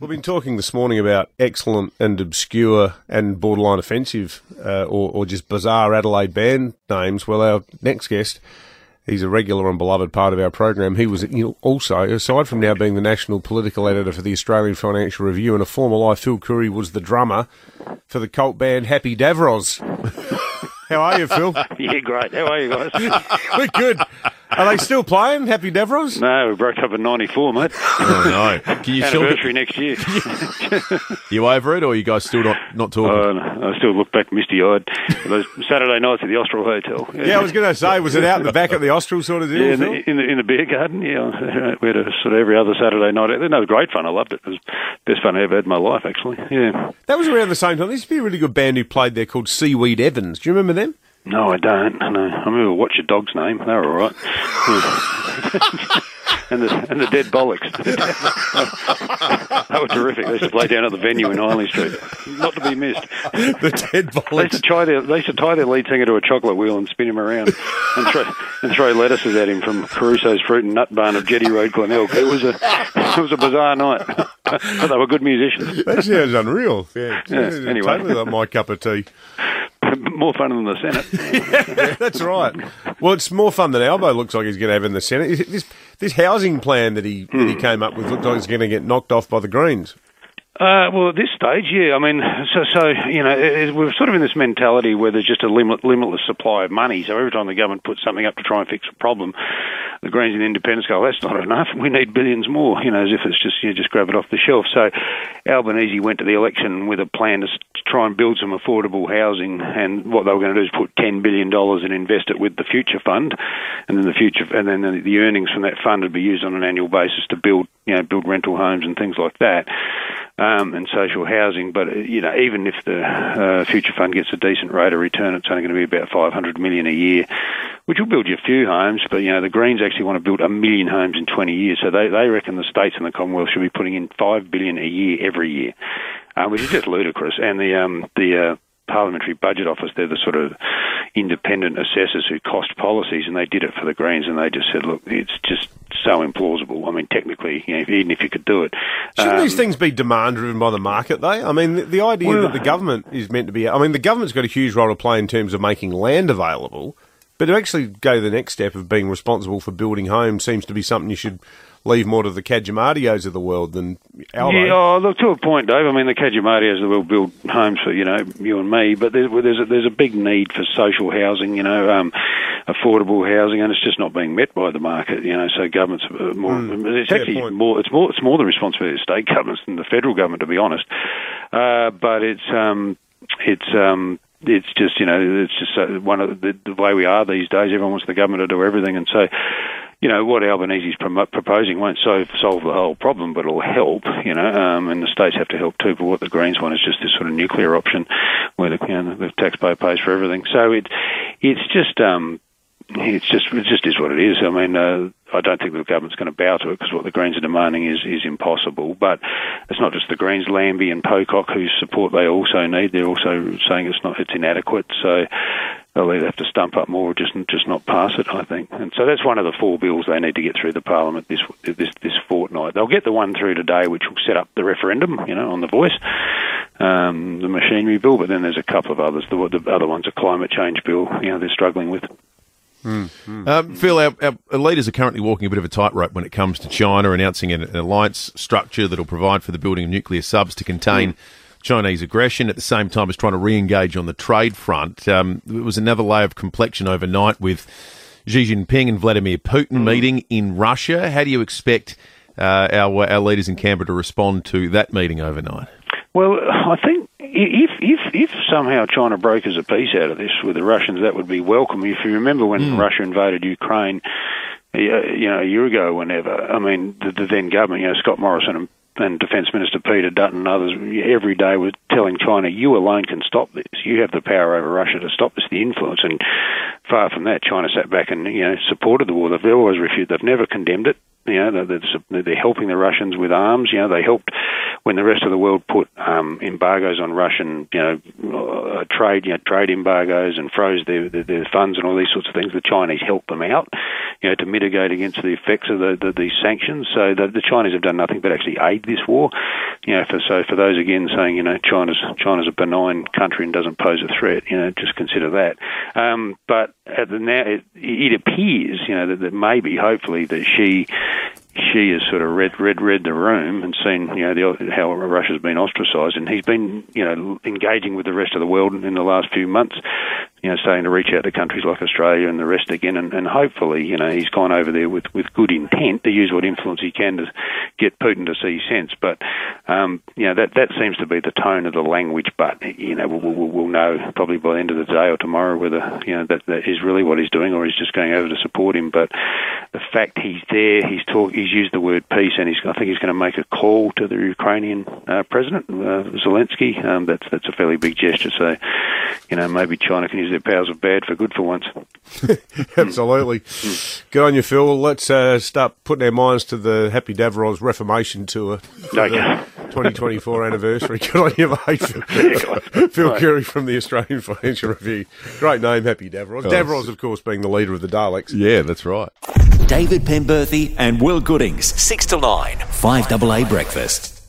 We've been talking this morning about excellent and obscure and borderline offensive uh, or, or just bizarre Adelaide band names. Well, our next guest, he's a regular and beloved part of our program. He was you know, also, aside from now being the national political editor for the Australian Financial Review and a former life, Phil Coorey was the drummer for the cult band Happy Davros. How are you, Phil? yeah, great. How are you guys? We're good. Are they still playing Happy Davros? No, we broke up in '94, mate. Oh no! Can you still Anniversary next year. you over it, or are you guys still not not talking? Uh, no, I still look back misty-eyed. Those Saturday nights at the Austral Hotel. Yeah, I was going to say, was it out in the back at the Austral sort of deal? Yeah, in the, in the in the beer garden. Yeah, we had a sort of every other Saturday night. It was great fun. I loved it. It was the best fun I ever had in my life, actually. Yeah. That was around the same time. There used to be a really good band who played there called Seaweed Evans. Do you remember them? No, I don't. No, uh, I remember What's Your Dog's Name. They were all right. and the and the Dead Bollocks. they were terrific. They used to play down at the venue in Hindley Street. Not to be missed. The Dead They used to Bollocks. tie their they used to tie their lead singer to a chocolate wheel and spin him around and throw and throw lettuces at him from Caruso's fruit and nut barn of Jetty Road, Glenelg. It was a it was a bizarre night, but they were good musicians. That sounds unreal. Yeah, Yeah, anyway. totally like my cup of tea. More fun than the Senate. That's right. Well, it's more fun than Albo looks like he's going to have in the Senate. This this housing plan that he that he came up with looks like it's going to get knocked off by the Greens. Uh, well, at this stage, yeah. I mean, so so you know, it, it- we're sort of in this mentality where there's just a limit, limitless supply of money. So every time the government puts something up to try and fix a problem, the Greens and the Independents go, "That's not enough. We need billions more." You know, as if it's just you just grab it off the shelf. So Albanese went to the election with a plan to, try and build some affordable housing, and what they were going to do is put ten billion dollars and invest it with the Future Fund, and then the future, and then the, earnings from that fund would be used on an annual basis to build, you know, build rental homes and things like that um, and social housing. But uh, you know, even if the uh, future fund gets a decent rate of return, it's only going to be about 500 million a year, which will build you a few homes. But you know, the Greens actually want to build a million homes in 20 years, so they they reckon the states and the Commonwealth should be putting in five billion a year every year, uh, which is just ludicrous. And the um, the uh, Parliamentary Budget Office, they're the sort of independent assessors who cost policies, and they did it for the Greens, and they just said, look, it's just so implausible. I mean, technically, you know, even if you could do it, Shouldn't um, these things be demand driven by the market, though? I mean, the, the idea Well- that the government is meant to be. I mean, the government's got a huge role to play in terms of making land available, but to actually go the next step of being responsible for building homes seems to be something you should leave more to the Kadjamadios of the world than Albo. Yeah, oh, look, to a point, Dave. I mean, the Kadjamadias will build homes for, you know, you and me, but there's, there's, a, there's a big need for social housing, you know, um, affordable housing, and it's just not being met by the market, you know, so governments are more, it's actually point. more, it's more, it's more the responsibility of state governments than the federal government, to be honest. Uh, but it's, um, it's, um, it's just you know it's just uh, one of the, the way we are these days. Everyone wants the government to do everything, and so you know what Albanese's prom- proposing won't solve solve the whole problem, but it'll help. You know, um, and the states have to help too. But what the Greens want is just this sort of nuclear option where the, you know, the taxpayer pays for everything. So it it's just. Um, it's just it just is what it is. I mean, uh, I don't think the government's going to bow to it because what the Greens are demanding is is impossible. But it's not just the Greens, Lambie and Pocock, whose support they also need. They're also saying it's not it's inadequate. So they'll either have to stump up more or just just not pass it. I think. And so that's one of the four bills they need to get through the Parliament this this this fortnight. They'll get the one through today, which will set up the referendum. You know, on the voice. Um, the machinery bill, but then there's a couple of others. The, the other one's a climate change bill. You know, they're struggling with. Um, Phil, our, our leaders are currently walking a bit of a tightrope when it comes to China, announcing an, an alliance structure that will provide for the building of nuclear subs to contain Chinese aggression at the same time as trying to re-engage on the trade front. Um, it was another layer of complexion overnight with Xi Jinping and Vladimir Putin meeting in Russia. How do you expect uh, our, our leaders in Canberra to respond to that meeting overnight? Well, I think if if if somehow China brokers a peace out of this with the Russians, that would be welcome. If you remember when hmm. Russia invaded Ukraine, you know, a year ago, whenever, I mean, the, the then government, you know, Scott Morrison and, and Defence Minister Peter Dutton and others, every day were telling China, "You alone can stop this. You have the power over Russia to stop this, the influence." And far from that, China sat back and you know supported the war. They've always refused. They've never condemned it. You know, they're, they're, helping the Russians with arms. You know, they helped when the rest of the world put um, embargoes on Russian, you know, uh, trade, you know, trade embargoes and froze their, their, their funds and all these sorts of things, the Chinese helped them out, you know, to mitigate against the effects of the, the, these sanctions. So the, the Chinese have done nothing but actually aid this war. You know, for, so for those again saying, you know, China's China's a benign country and doesn't pose a threat, you know, just consider that. Um, but now, it, it appears, you know, that, that maybe, hopefully, that Xi Xi has sort of read read read the room and seen you know the, how Russia's been ostracised, and he's been you know engaging with the rest of the world in the last few months, you know, starting to reach out to countries like Australia and the rest again, and, and hopefully you know he's gone over there with with good intent to use what influence he can to get Putin to see sense, but um, you know that that seems to be the tone of the language, but you know we'll, we'll, we'll know probably by the end of the day or tomorrow whether you know that, that is really what he's doing or he's just going over to support him, but fact he's there, he's talking he's used the word peace, and he's, I think he's going to make a call to the Ukrainian uh, president uh, Zelensky. Um, that's that's a fairly big gesture. So, you know, maybe China can use their powers of bad for good for once. Absolutely. Good on you, Phil. Let's uh, start putting our minds to the Happy Davros Reformation Tour. Okay. 2024 anniversary. Good on you, mate. Phil, Phil Coorey from the Australian Financial Review. Great name, Happy Davros. Davros, of course, being the leader of the Daleks. Yeah, that's right. David Penberthy and Will Goodings, 6 to 9, 5AA Breakfast.